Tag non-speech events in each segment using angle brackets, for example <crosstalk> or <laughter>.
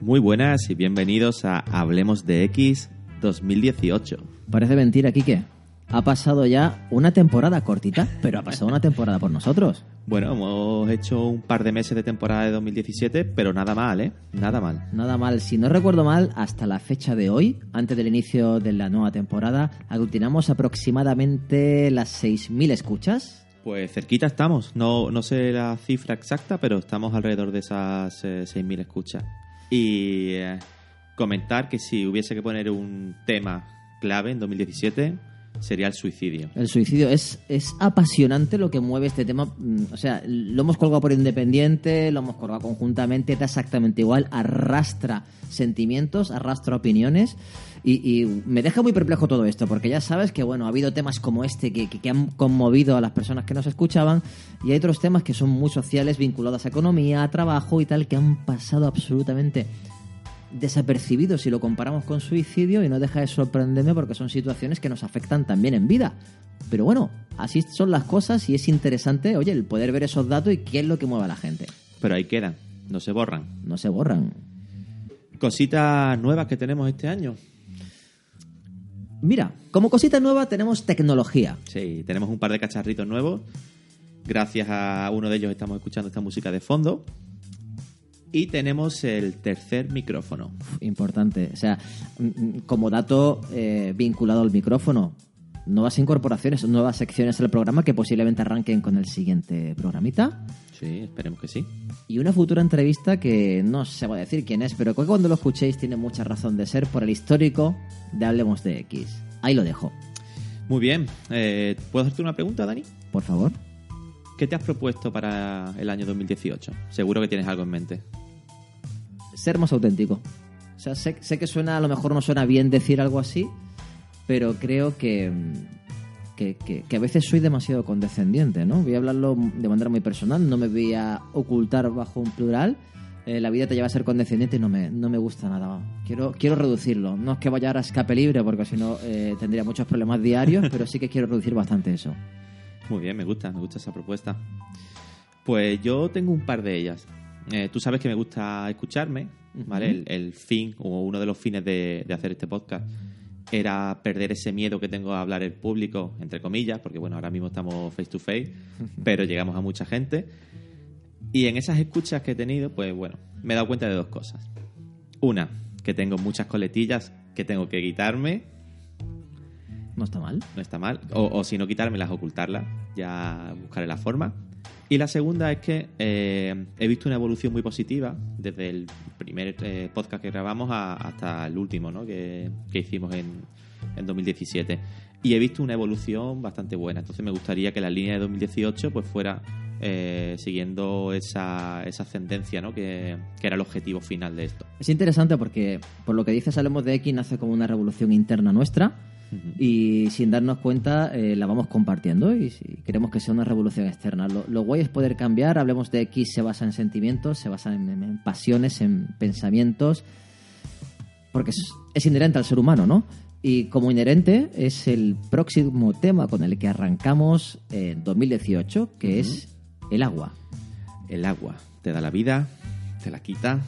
Muy buenas y bienvenidos a Hablemos de X 2018. Parece mentira, Quique. Ha pasado ya una temporada cortita, pero ha pasado una temporada por nosotros. Bueno, hemos hecho un par de meses de temporada de 2017, pero nada mal, ¿eh? Nada mal. Nada mal. Si no recuerdo mal, hasta la fecha de hoy, antes del inicio de la nueva temporada, aglutinamos aproximadamente las 6.000 escuchas. Pues cerquita estamos. No, no sé la cifra exacta, pero estamos alrededor de esas eh, 6.000 escuchas. Y eh, comentar que si hubiese que poner un tema clave en 2017, sería el suicidio. El suicidio es, es apasionante lo que mueve este tema. Mm, O sea, lo hemos colgado por independiente, lo hemos colgado conjuntamente, da exactamente igual, arrastra sentimientos, arrastra opiniones. Y, me deja muy perplejo todo esto, porque ya sabes que bueno, ha habido temas como este que, que- que han conmovido a las personas que nos escuchaban, y hay otros temas que son muy sociales, vinculados a economía, a trabajo y tal, que han pasado absolutamente desapercibidos si lo comparamos con suicidio y no deja de sorprenderme porque son situaciones que nos afectan también en vida. Pero bueno, así son las cosas y es interesante, oye, el poder ver esos datos y qué es lo que mueve a la gente. Pero ahí quedan, no se borran. No se borran. Cositas nuevas que tenemos este año. Mira, como cosita nueva tenemos tecnología. Sí, tenemos un par de cacharritos nuevos. Gracias a uno de ellos estamos escuchando esta música de fondo. Y tenemos el tercer micrófono. Importante. O sea, mm, mm, como dato eh, vinculado al micrófono, nuevas incorporaciones, nuevas secciones al programa que posiblemente arranquen con el siguiente programita. Sí, esperemos que sí. Y una futura entrevista que no se va a decir quién es, pero que cuando lo escuchéis tiene mucha razón de ser por el histórico de Hablemos de X. Ahí lo dejo, Muy bien. Eh, ¿Puedo hacerte una pregunta, Dani? por favor. ¿Qué te has propuesto para el año 2018? Seguro que tienes algo en mente. Ser más auténtico. O sea, sé, sé que suena, a lo mejor no suena bien decir algo así, pero creo que, mm, que, que- a veces soy demasiado condescendiente, ¿no? Voy a hablarlo de manera muy personal, no me voy a ocultar bajo un plural. Eh, la vida te lleva a ser condescendiente y no me, no me gusta nada. Quiero, quiero reducirlo. No es que vaya a escape libre, porque si no eh, tendría muchos problemas diarios, pero sí que quiero reducir bastante eso. Muy bien, me gusta, me gusta esa propuesta. Pues yo tengo un par de ellas. Eh, tú sabes que me gusta escucharme, ¿vale? el, el fin, o uno de los fines de, de hacer este podcast, era perder ese miedo que tengo a hablar en público, entre comillas, porque bueno, ahora mismo estamos face to face, <laughs> pero llegamos a mucha gente. Y en esas escuchas que he tenido, pues bueno, me he dado cuenta de dos cosas. Una, que tengo muchas coletillas que tengo que quitarme, No está mal. no está mal. O, o si no quitármelas, ocultarlas. Ya buscaré la forma. Y la segunda es que eh, he visto una evolución muy positiva desde el primer eh, podcast que grabamos a- hasta el último ¿no? que, que hicimos en, en 2017. Y he visto una evolución bastante buena. Entonces me gustaría que la línea de 2018 pues fuera eh, siguiendo esa, esa ascendencia ¿no? que, que era el objetivo final de esto. Es interesante porque, por lo que dices, Hablemos de X nace como una revolución interna nuestra y sin darnos cuenta eh, la vamos compartiendo y si queremos que sea una revolución externa. Lo, lo guay es poder cambiar. Hablemos de X se basa en sentimientos, se basa en, en- en pasiones, en pensamientos, porque es, es inherente al ser humano, ¿no? Y como inherente es el próximo tema con el que arrancamos en 2018, que es el agua. El agua te da la vida, te la quita,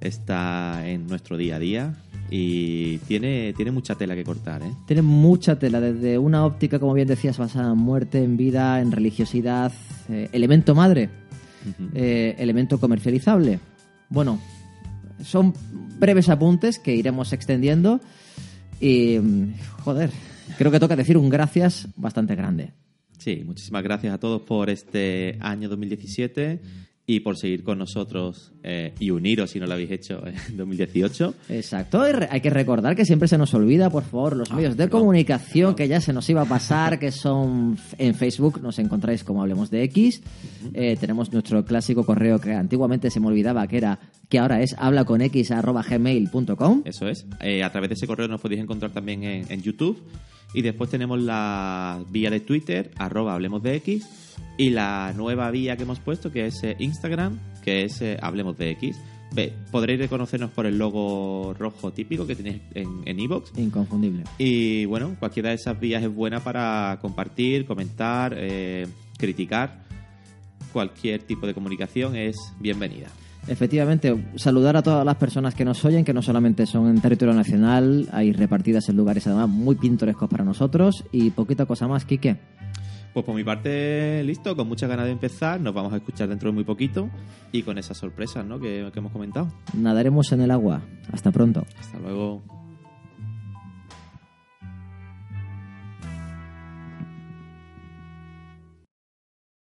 está en nuestro día a día y tiene, tiene mucha tela que cortar, ¿eh? Tiene mucha tela, desde una óptica, como bien decías, basada en muerte, en vida, en religiosidad, eh, elemento madre, eh, elemento comercializable. Bueno, son breves apuntes que iremos extendiendo y, joder, creo que toca decir un gracias bastante grande. Sí, muchísimas gracias a todos por este año 2017 y por seguir con nosotros eh, y uniros si no lo habéis hecho <laughs> en 2018. Exacto, hay que recordar que siempre se nos olvida, por favor, los medios de perdón. comunicación que ya se nos iba a pasar, que son en Facebook, nos encontráis como Hablemos de X. Eh, tenemos nuestro clásico correo que antiguamente se me olvidaba que era, que ahora es hablaconx.gmail.com. Eso es. Eh, a través de ese correo nos podéis encontrar también en, en YouTube. Y después tenemos la vía de Twitter, arroba hablemos de X. Y la nueva vía que hemos puesto, que es eh, Instagram, que es eh, hablemos de X. Ve, podréis reconocernos por el logo rojo típico que tenéis en en iVoox. Inconfundible. Y bueno, cualquiera de esas vías es buena para compartir, comentar, eh, criticar. Cualquier tipo de comunicación es bienvenida. Efectivamente, saludar a todas las personas que nos oyen, que no solamente son en territorio nacional, hay repartidas en lugares además muy pintorescos para nosotros y poquita cosa más, Quique. Pues por mi parte, listo, con muchas ganas de empezar, nos vamos a escuchar dentro de muy poquito y con esas sorpresas ¿no? que, que hemos comentado. Nadaremos en el agua. Hasta pronto. Hasta luego.